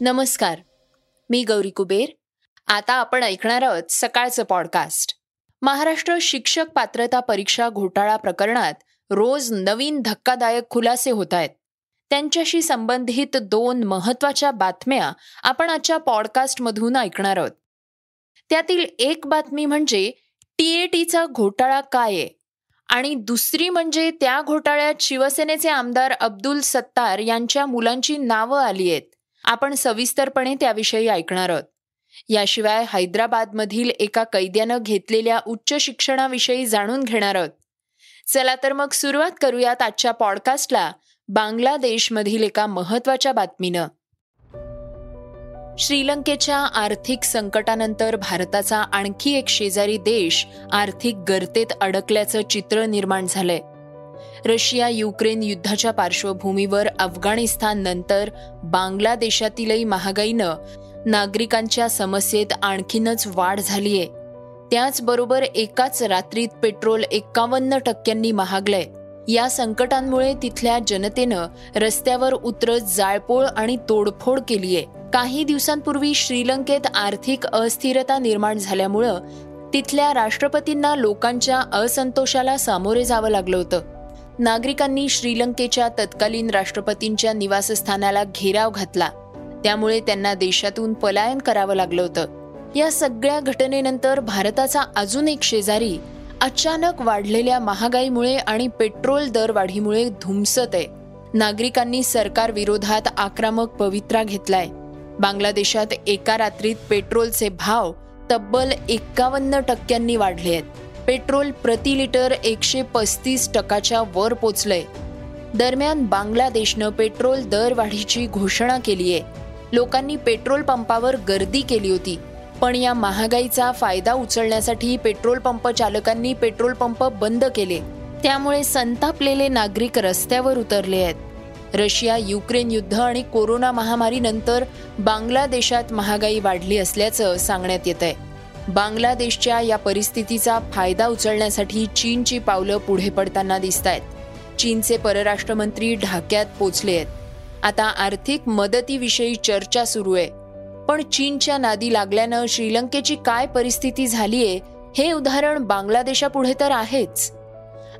नमस्कार. मी गौरी कुबेर. आता आपण ऐकणार आहोत सकाळचं पॉडकास्ट महाराष्ट्र शिक्षक पात्रता परीक्षा घोटाळा प्रकरणात रोज नवीन धक्कादायक खुलासे होत आहेत. त्यांच्याशी संबंधित दोन महत्त्वाच्या बातम्या आपण आजच्या पॉडकास्टमधून ऐकणार आहोत. त्यातील एक बातमी म्हणजे टीएटीचा घोटाळा काय आहे? आणि दुसरी म्हणजे त्या घोटाळ्यात शिवसेनेचे आमदार अब्दुल सत्तार यांच्या मुलांची नावं आली आहेत. आपण सविस्तरपणे त्याविषयी ऐकणार आहोत. याशिवाय हैदराबादमधील एका कैद्यानं घेतलेल्या उच्च शिक्षणाविषयी जाणून घेणार आहोत. चला तर मग सुरुवात करूयात आजच्या पॉडकास्टला बांगलादेशमधील एका महत्त्वाच्या बातमीनं. श्रीलंकेच्या आर्थिक संकटानंतर भारताचा आणखी एक शेजारी देश आर्थिक गर्तेत अडकल्याचं चित्र निर्माण झालंय. रशिया युक्रेन युद्धाच्या पार्श्वभूमीवर अफगाणिस्तान नंतर बांगलादेशातीलही महागाईनं नागरिकांच्या समस्येत आणखीनच वाढ झालीय. त्याचबरोबर एकाच रात्रीत पेट्रोल एकावन्न टक्क्यांनी महागलंय. या संकटांमुळे तिथल्या जनतेनं रस्त्यावर उतरत जाळपोळ आणि तोडफोड केलीय. काही दिवसांपूर्वी श्रीलंकेत आर्थिक अस्थिरता निर्माण झाल्यामुळं तिथल्या राष्ट्रपतींना लोकांच्या असंतोषाला सामोरे जावं लागलं होतं. नागरिकांनी श्रीलंकेच्या तत्कालीन राष्ट्रपतींच्या निवासस्थानाला घेराव घातला. त्यामुळे त्यांना देशातून पलायन करावं लागलं होतं. या सगळ्या घटनेनंतर भारताचा अजून एक शेजारी अचानक वाढलेल्या महागाईमुळे आणि पेट्रोल दरवाढीमुळे धुमसत आहे. नागरिकांनी सरकार विरोधात आक्रमक पवित्रा घेतलाय. बांगलादेशात एका रात्रीत पेट्रोलचे भाव तब्बल एकावन्न टक्क्यांनी वाढले आहेत. पेट्रोल प्रति लिटर एकशे पस्तीस टक्काच्या वर पोचलंय. दरम्यान बांगलादेशनं पेट्रोल दरवाढीची घोषणा केली आहे. लोकांनी पेट्रोल पंपावर गर्दी केली होती पण या महागाईचा फायदा उचलण्यासाठी पेट्रोल पंप चालकांनी पेट्रोल पंप बंद केले. त्यामुळे संतापलेले नागरिक रस्त्यावर उतरले आहेत. रशिया युक्रेन युद्ध आणि कोरोना महामारीनंतर बांगलादेशात महागाई वाढली असल्याचं सांगण्यात येत आहे बांगलादेशच्या या परिस्थितीचा फायदा उचलण्यासाठी चीनची पावलं पुढे पडताना दिसत आहेत चीनचे परराष्ट्रमंत्री ढाक्यात पोचले आहेत. आता आर्थिक मदतीविषयी चर्चा सुरू आहे. पण चीनच्या नादी लागल्यानं श्रीलंकेची काय परिस्थिती झालीये हे उदाहरण बांगलादेशापुढे तर आहेच.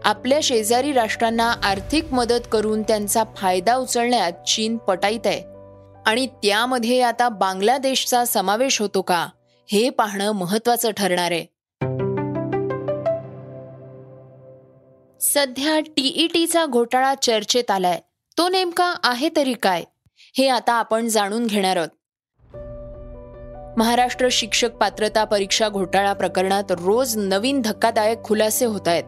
आपल्या शेजारी राष्ट्रांना आर्थिक मदत करून त्यांचा फायदा उचलण्यात चीन पटाईत आहे. आणि त्यामध्ये आता बांगलादेशचा समावेश होतो का? हे पाहणं महत्वाचं ठरणार आहे. सध्या टीईटीचा घोटाळा चर्चेत आलाय. तो नेमका आहे तरी काय? हे आता आपण जाणून घेणार आहोत. महाराष्ट्र शिक्षक पात्रता परीक्षा घोटाळा प्रकरणात रोज नवीन धक्कादायक खुलासे होत आहेत.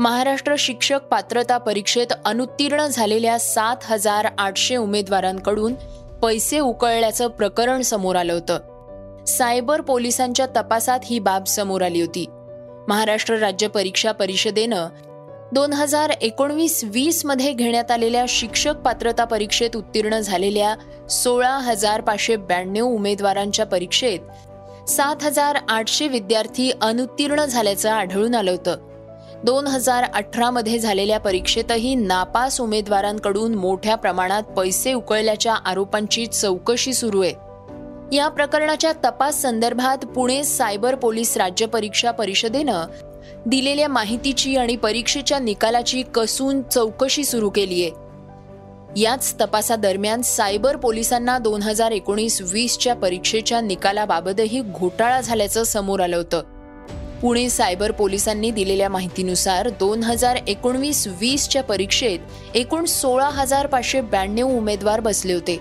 महाराष्ट्र शिक्षक पात्रता परीक्षेत अनुत्तीर्ण झालेल्या सात हजार आठशे उमेदवारांकडून पैसे उकळल्याचं प्रकरण समोर आलं होतं. सायबर पोलिसांच्या तपासात ही बाब समोर आली होती. महाराष्ट्र राज्य परीक्षा परिषदेनं दोन हजार एकोणवीस वीसमध्ये घेण्यात आलेल्या शिक्षक पात्रता परीक्षेत उत्तीर्ण झालेल्या सोळा हजार पाचशे ब्याण्णव उमेदवारांच्या परीक्षेत सात हजार आठशे विद्यार्थी अनुत्तीर्ण झाल्याचं आढळून आलं होतं. दोन हजार अठरामध्ये झालेल्या परीक्षेतही नापास उमेदवारांकडून मोठ्या प्रमाणात पैसे उकळल्याच्या आरोपांची चौकशी सुरू आहे. या प्रकरणाच्या तपास संदर्भात पुणे सायबर पोलीस राज्य परीक्षा परिषदेनं दिलेल्या माहितीची आणि परीक्षेच्या निकालाची कसून चौकशी सुरू केली आहे याच तपासादरम्यान सायबर पोलिसांना दोन हजार एकोणीस वीसच्या परीक्षेच्या निकालाबाबतही घोटाळा झाल्याचं समोर आलं होतं. पुणे सायबर पोलिसांनी दिलेल्या माहितीनुसार दोन हजार एकोणवीस वीसच्या परीक्षेत एकूण सोळा हजार पाचशे ब्याण्णव उमेदवार बसले होते.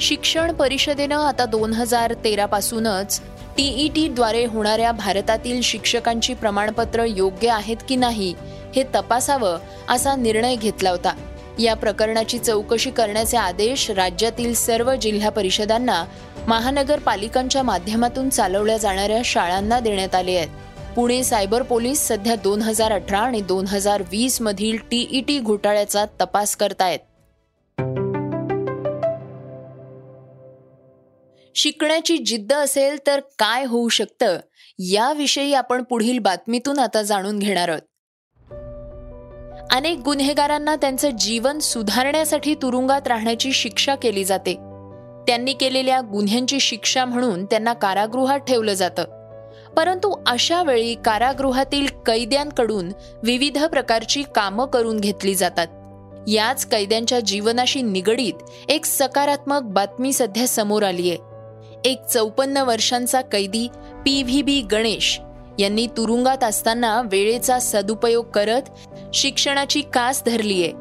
शिक्षण परिषदेनं आता दोन हजार तेरापासूनच टीईटी द्वारे होणाऱ्या भारतातील शिक्षकांची प्रमाणपत्र योग्य आहेत की नाही हे तपासावं असा निर्णय घेतला होता. या प्रकरणाची चौकशी करण्याचे आदेश राज्यातील सर्व जिल्हा परिषदांना महानगरपालिकांच्या माध्यमातून चालवल्या जाणाऱ्या शाळांना देण्यात आले आहेत. पुणे सायबर पोलीस सध्या दोन हजार अठरा आणि दोन हजार वीस मधील टीईटी घोटाळ्याचा तपास करतायत. शिकण्याची जिद्द असेल तर काय होऊ शकतं? याविषयी आपण पुढील बातमीतून आता जाणून घेणार आहोत. अनेक गुन्हेगारांना त्यांचं जीवन सुधारण्यासाठी तुरुंगात राहण्याची शिक्षा केली जाते. त्यांनी केलेल्या गुन्ह्यांची शिक्षा म्हणून त्यांना कारागृहात ठेवलं जातं. परंतु अशा वेळी कारागृहातील कैद्यांकडून विविध प्रकारची कामं करून घेतली जातात. याच कैद्यांच्या जीवनाशी निगडीत एक सकारात्मक बातमी सध्या समोर आली आहे एक चौपन्न वर्षांचा कैदी पी व्ही बी गणेश यांनी तुरुंगात असताना वेळेचा सदुपयोग करत शिक्षणाची कास धरलीये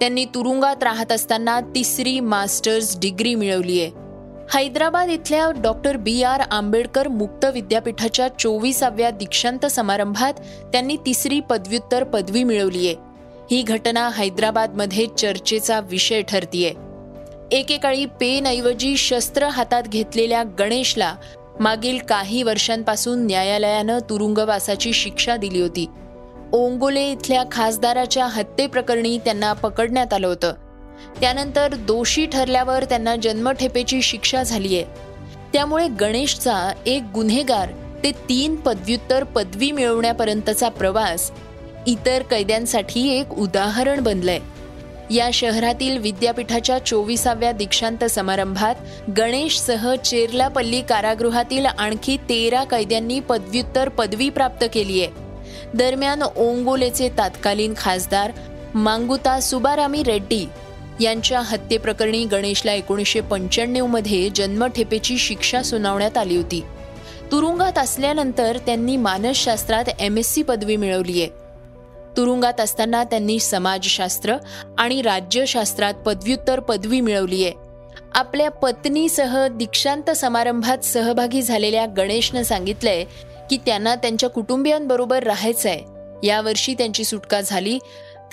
त्यांनी तुरुंगात राहत असताना तिसरी मास्टर्स डिग्री मिळवलीये हैदराबाद इथल्या डॉक्टर बी आर आंबेडकर मुक्त विद्यापीठाच्या चोवीसाव्या दीक्षांत समारंभात त्यांनी तिसरी पदव्युत्तर पदवी मिळवलीये ही घटना हैदराबादमध्ये चर्चेचा विषय ठरतीये. एकेकाळी पेनऐवजी शस्त्र हातात घेतलेल्या गणेशला मागील काही वर्षांपासून न्यायालयानं तुरुंगवासाची शिक्षा दिली होती. ओंगोले इथल्या खासदाराच्या हत्येप्रकरणी त्यांना पकडण्यात आलं होतं. त्यानंतर दोषी ठरल्यावर त्यांना जन्मठेपेची शिक्षा झाली आहे त्यामुळे गणेशचा एक गुन्हेगार ते तीन पदव्युत्तर पदवी मिळवण्यापर्यंतचा प्रवास इतर कैद्यांसाठी एक उदाहरण बनलंय. या शहरातील विद्यापीठाच्या चोवीसाव्या दीक्षांत समारंभात गणेशसह चेरलापल्ली कारागृहातील आणखी तेरा कैद्यांनी पदव्युत्तर पदवी प्राप्त केली आहे. दरम्यान ओंगोलेचे तत्कालीन खासदार मांगुता सुबारामी रेड्डी यांच्या हत्येप्रकरणी गणेशला एकोणीसशे पंच्याण्णवमध्ये जन्मठेपेची शिक्षा सुनावण्यात आली होती. तुरुंगात असल्यानंतर त्यांनी मानसशास्त्रात एम एस सी पदवी मिळवली आहे. तुरुंगात असताना त्यांनी समाजशास्त्र आणि राज्यशास्त्रात पदव्युत्तर पदवी मिळवली आहे आपल्या पत्नीसह दीक्षांत समारंभात सहभागी झालेल्या गणेशनं सांगितलंय की त्यांना त्यांच्या कुटुंबियांबरोबर राहायचं आहे यावर्षी त्यांची सुटका झाली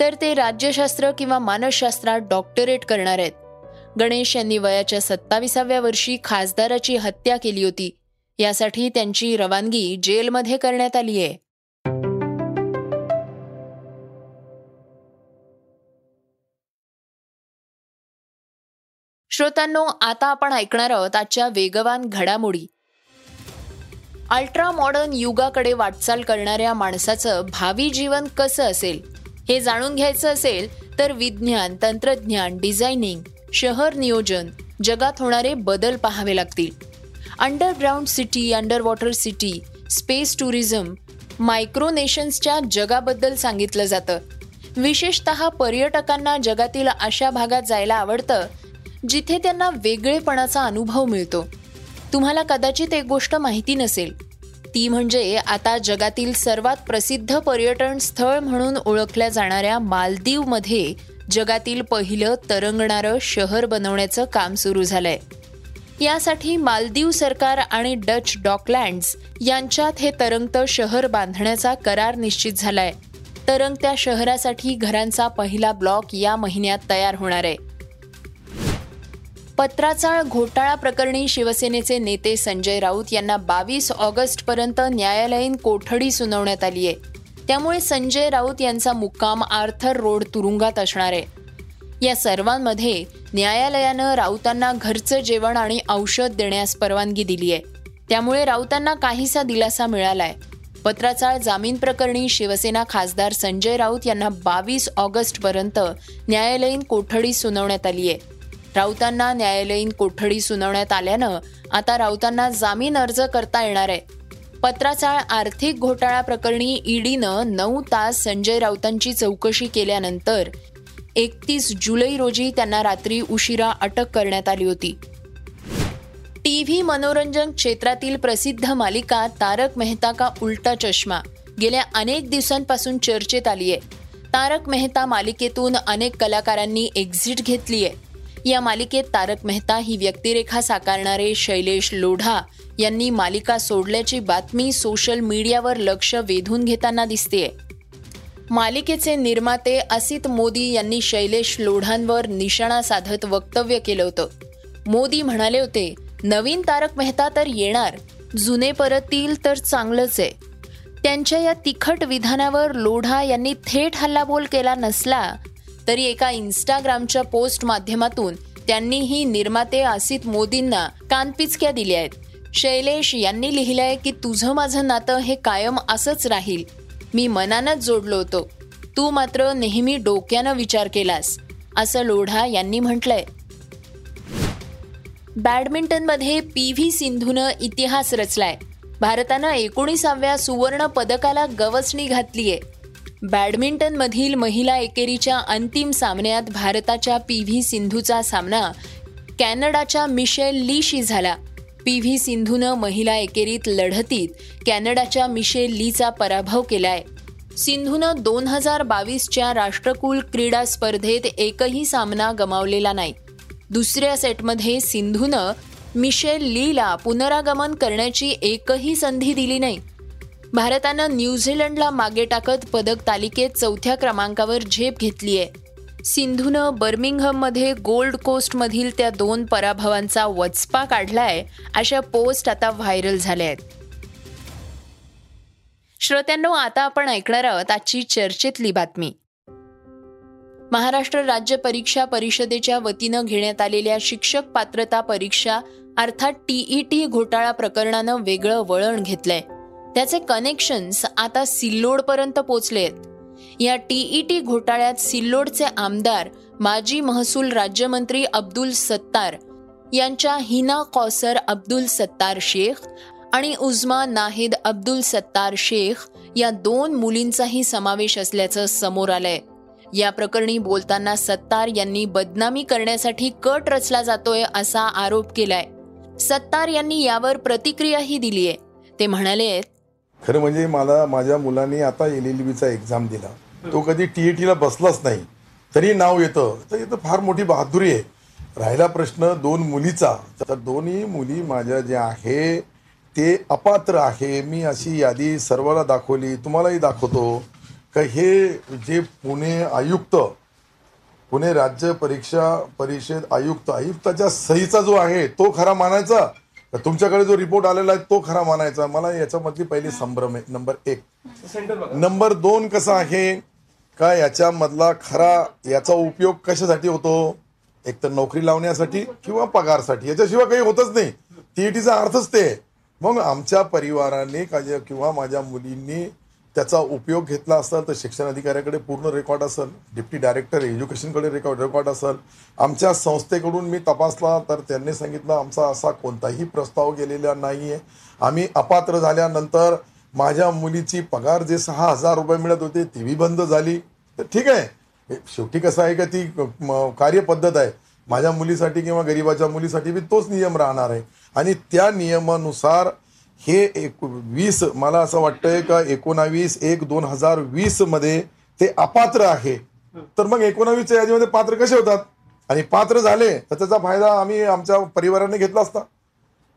तर ते राज्यशास्त्र किंवा मानसशास्त्रात डॉक्टरेट करणार आहेत. गणेश यांनी वयाच्या सत्ताविसाव्या वर्षी खासदाराची हत्या केली होती. यासाठी त्यांची रवानगी जेलमध्ये करण्यात आली आहे श्रोतांनो आता आपण ऐकणार आहोत आजच्या वेगवान घडामोडी. अल्ट्रा मॉडर्न युगाकडे वाटचाल करणाऱ्या माणसाचं भावी जीवन कसं असेल हे जाणून घ्यायचं असेल तर विज्ञान तंत्रज्ञान डिझायनिंग शहर नियोजन जगात होणारे बदल पाहावे लागतील. Underground city under water city space tourism मायक्रोनेशन्सच्या जगाबद्दल सांगितलं जातं. विशेषत पर्यटकांना जगातील अशा भागात जायला आवडतं जिथे त्यांना वेगळेपणाचा अनुभव मिळतो. तुम्हाला कदाचित एक गोष्ट माहिती नसेल. ती म्हणजे आता जगातील सर्वात प्रसिद्ध पर्यटन स्थळ म्हणून ओळखल्या जाणाऱ्या मालदीवमध्ये जगातील पहिलं तरंगणारं शहर बनवण्याचं काम सुरू झालंय. यासाठी मालदीव सरकार आणि डच डॉकलँड्स यांच्यात हे तरंगतं शहर बांधण्याचा करार निश्चित झालाय. तरंगत्या शहरासाठी घरांचा पहिला ब्लॉक या महिन्यात तयार होणार आहे. पत्राचाळ घोटाळा प्रकरणी शिवसेनेचे नेते संजय राऊत यांना बावीस पर्यंत न्यायालयीन कोठडी सुनावण्यात आली आहे. त्यामुळे संजय राऊत यांचा मुक्काम आर्थर रोड तुरुंगात असणार आहे. या सर्वांमध्ये न्यायालयानं राऊतांना घरचं जेवण आणि औषध देण्यास परवानगी दिली आहे. त्यामुळे राऊतांना काहीसा दिलासा मिळालाय. पत्राचाळ जामीन प्रकरणी शिवसेना खासदार संजय राऊत यांना बावीस पर्यंत न्यायालयीन कोठडी सुनावण्यात आली आहे. राऊतांना न्यायालयीन कोठडी सुनावण्यात आल्यानं आता राऊतांना जामीन अर्ज करता येणार आहे. पत्राचाळ आर्थिक घोटाळा प्रकरणी ईडीनं नऊ तास संजय राऊतांची चौकशी केल्यानंतर एकतीस जुलै रोजी त्यांना रात्री उशिरा अटक करण्यात आली होती. टी व्ही मनोरंजन क्षेत्रातील प्रसिद्ध मालिका तारक मेहता का उलटा चष्मा. गेल्या अनेक दिवसांपासून चर्चेत आली आहे तारक मेहता मालिकेतून अनेक कलाकारांनी एक्झिट घेतली आहे या मालिकेत तारक मेहता ही व्यक्तिरेखा साकारणारे शैलेश लोढा यांनी मालिका सोडल्याची बातमी सोशल मीडियावर लक्ष वेधून घेताना दिसतेय. मालिकेचे निर्माते असित मोदी यांनी शैलेश लोढांवर निशाणा साधत वक्तव्य केलं होतं. मोदी म्हणाले होते नवीन तारक मेहता तर येणार जुने परतील तर चांगलंच आहे. त्यांच्या या तिखट विधानावर लोढा यांनी थेट हल्लाबोल केला नसला तरी एका इन्स्टाग्रामच्या पोस्ट माध्यमातून त्यांनीही निर्माते आसित मोदींना कानपिचक्या दिल्या आहेत. शैलेश यांनी लिहिलंय की तुझं माझं नातं हे कायम असंच राहील. मी मनानच जोडलो होतो. तू मात्र नेहमी डोक्यानं विचार केलास. असं लोढा यांनी म्हटलंय. बॅडमिंटनमध्ये पी व्ही सिंधूनं इतिहास रचलाय. भारतानं एकोणीसाव्या सुवर्ण पदकाला गवसणी घातलीय. बॅडमिंटनमधील महिला एकेरीच्या अंतिम सामन्यात भारताच्या पी व्ही सिंधूचा सामना कॅनडाच्या मिशेल लीशी झाला. पी व्ही सिंधूनं महिला एकेरीत लढतीत कॅनडाच्या मिशेल लीचा पराभव केलाय. सिंधूनं दोन हजार बावीसच्या राष्ट्रकुल क्रीडा स्पर्धेत एकही सामना गमावलेला नाही. दुसऱ्या सेटमध्ये सिंधूनं मिशेल लीला पुनरागमन करण्याची एकही संधी दिली नाही. भारतानं न्यूझीलंडला मागे टाकत पदक तालिकेत चौथ्या क्रमांकावर झेप घेतली आहे. सिंधूनं बर्मिंगहममध्ये गोल्ड कोस्टमधील त्या दोन पराभवांचा वचपा काढलाय अशा पोस्ट आता व्हायरल झाल्या आहेत. श्रोत्यांनो आता आपण ऐकणार आहोत आजची चर्चेतली बातमी. महाराष्ट्र राज्य परीक्षा परिषदेच्या वतीनं घेण्यात आलेल्या शिक्षक पात्रता परीक्षा अर्थात टीईटी घोटाळा प्रकरणानं वेगळं वळण घेतलंय. त्याचे कनेक्शन्स आता सिल्लोडपर्यंत पोचले आहेत या टीईटी घोटाळ्यात सिल्लोडचे आमदार माजी महसूल राज्यमंत्री अब्दुल सत्तार यांच्या हिना कौसर अब्दुल सत्तार शेख आणि उजमा नाहिद अब्दुल सत्तार शेख या दोन मुलींचाही समावेश असल्याचं समोर आलंय. या प्रकरणी बोलताना सत्तार यांनी बदनामी करण्यासाठी कट रचला जातोय असा आरोप केलाय. सत्तार यांनी यावर प्रतिक्रियाही दिलीय. ते म्हणाले खरं म्हणजे मला माझ्या मुलांनी आता एल एल बीचा एक्झाम दिला. तो कधी टी टीला बसलाच नाही. तरी नाव येतं. तर इथं फार मोठी बहादुरी आहे. राहिला प्रश्न दोन मुलीचा. तर दोन्ही मुली माझ्या ज्या आहे ते अपात्र आहे. मी अशी यादी सर्वाला दाखवली. तुम्हालाही दाखवतो. का हे जे पुणे आयुक्त पुणे राज्य परीक्षा परिषद आयुक्त आयुक्ताच्या सहीचा जो आहे तो खरा मानायचा? तर तुमच्याकडे जो रिपोर्ट आलेला आहे तो खरा मानायचा मला याच्यामधली पहिली संभ्रम आहे. नंबर एक. नंबर दोन कसा आहे? का याच्यामधला खरा याचा उपयोग कशासाठी होतो? एक तर नोकरी लावण्यासाठी किंवा पगारसाठी. याच्याशिवाय काही होतच नाही. टीईटीचा अर्थच ते. मग आमच्या परिवाराने किंवा माझ्या मुलींनी त्याचा उपयोग घेतला असेल तर शिक्षण अधिकाऱ्याकडे पूर्ण रेकॉर्ड असेल डिप्टी डायरेक्टर एज्युकेशनकडे रेकॉर्ड रेकॉर्ड असेल. आमच्या संस्थेकडून मी तपासला तर त्यांनी सांगितलं आमचा असा कोणताही प्रस्ताव गेलेला नाही आहे आम्ही अपात्र झाल्यानंतर माझ्या मुलीची पगार जे सहा हजार रुपये मिळत होते ती बंद झाली. तर ठीक आहे. शेवटी कसं आहे का ती कार्यपद्धत आहे. माझ्या मुलीसाठी किंवा गरिबाच्या मुलीसाठी बी तोच नियम राहणार आहे. आणि त्या नियमानुसार हे एक वीस मला असं वाटतंय का एकोणावीस एक दोन हजार वीसमध्ये ते अपात्र आहे. तर मग एकोणावीसच्या यादीमध्ये पात्र कसे होतात? आणि पात्र झाले तर त्याचा फायदा आम्ही आमच्या परिवाराने घेतला असता.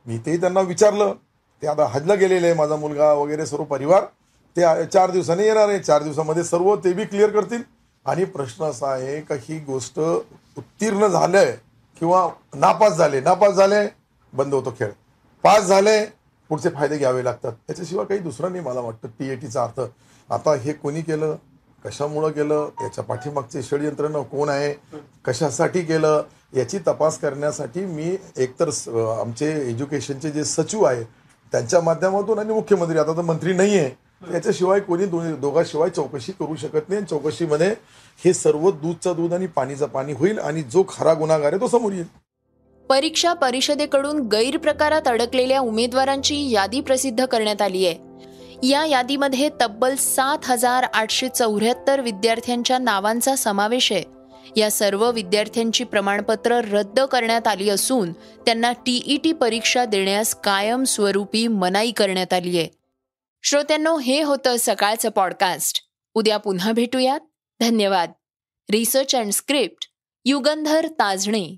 मी तेही त्यांना विचारलं. ते आता हजला गेलेले आहे माझा मुलगा वगैरे सर्व परिवार. ते चार दिवसांनी येणार आहे. चार दिवसामध्ये सर्व ते बी क्लिअर करतील. आणि प्रश्न असा आहे का ही गोष्ट उत्तीर्ण झालंय किंवा नापास झाले? नापास झाले बंद होतो खेळ. पास झाले पुढचे फायदे घ्यावे लागतात. त्याच्याशिवाय काही दुसरं नाही मला वाटतं. टी ए टीचा अर्थ आता हे कोणी केलं? कशामुळं केलं? याच्या पाठीमागचे षडयंत्रण कोण आहे? कशासाठी केलं? याची तपास करण्यासाठी मी एकतर आमचे एज्युकेशनचे जे सचिव आहे त्यांच्या माध्यमातून आणि मुख्यमंत्री आता तर मंत्री नाही आहे याच्याशिवाय कोणी दोघांशिवाय चौकशी करू शकत नाही. चौकशीमध्ये हे सर्व दूधचं दूध आणि पाणीचं पाणी होईल आणि जो खरा गुन्हागार आहे तो समोर येईल. परीक्षा परिषदेकडून गैरप्रकारात अडकलेल्या उमेदवारांची यादी प्रसिद्ध करण्यात आली आहे. या यादीमध्ये तब्बल सात हजार आठशे चौऱ्याहत्तर विद्यार्थ्यांच्या नावांचा समावेश आहे. या सर्व विद्यार्थ्यांची प्रमाणपत्र रद्द करण्यात आली असून त्यांना टीईटी परीक्षा देण्यास कायम स्वरूपी मनाई करण्यात आली आहे. श्रोत्यांनो हे होतं सकाळचं पॉडकास्ट उद्या पुन्हा भेटूयात. धन्यवाद. Research and script Yugandhar Tajane.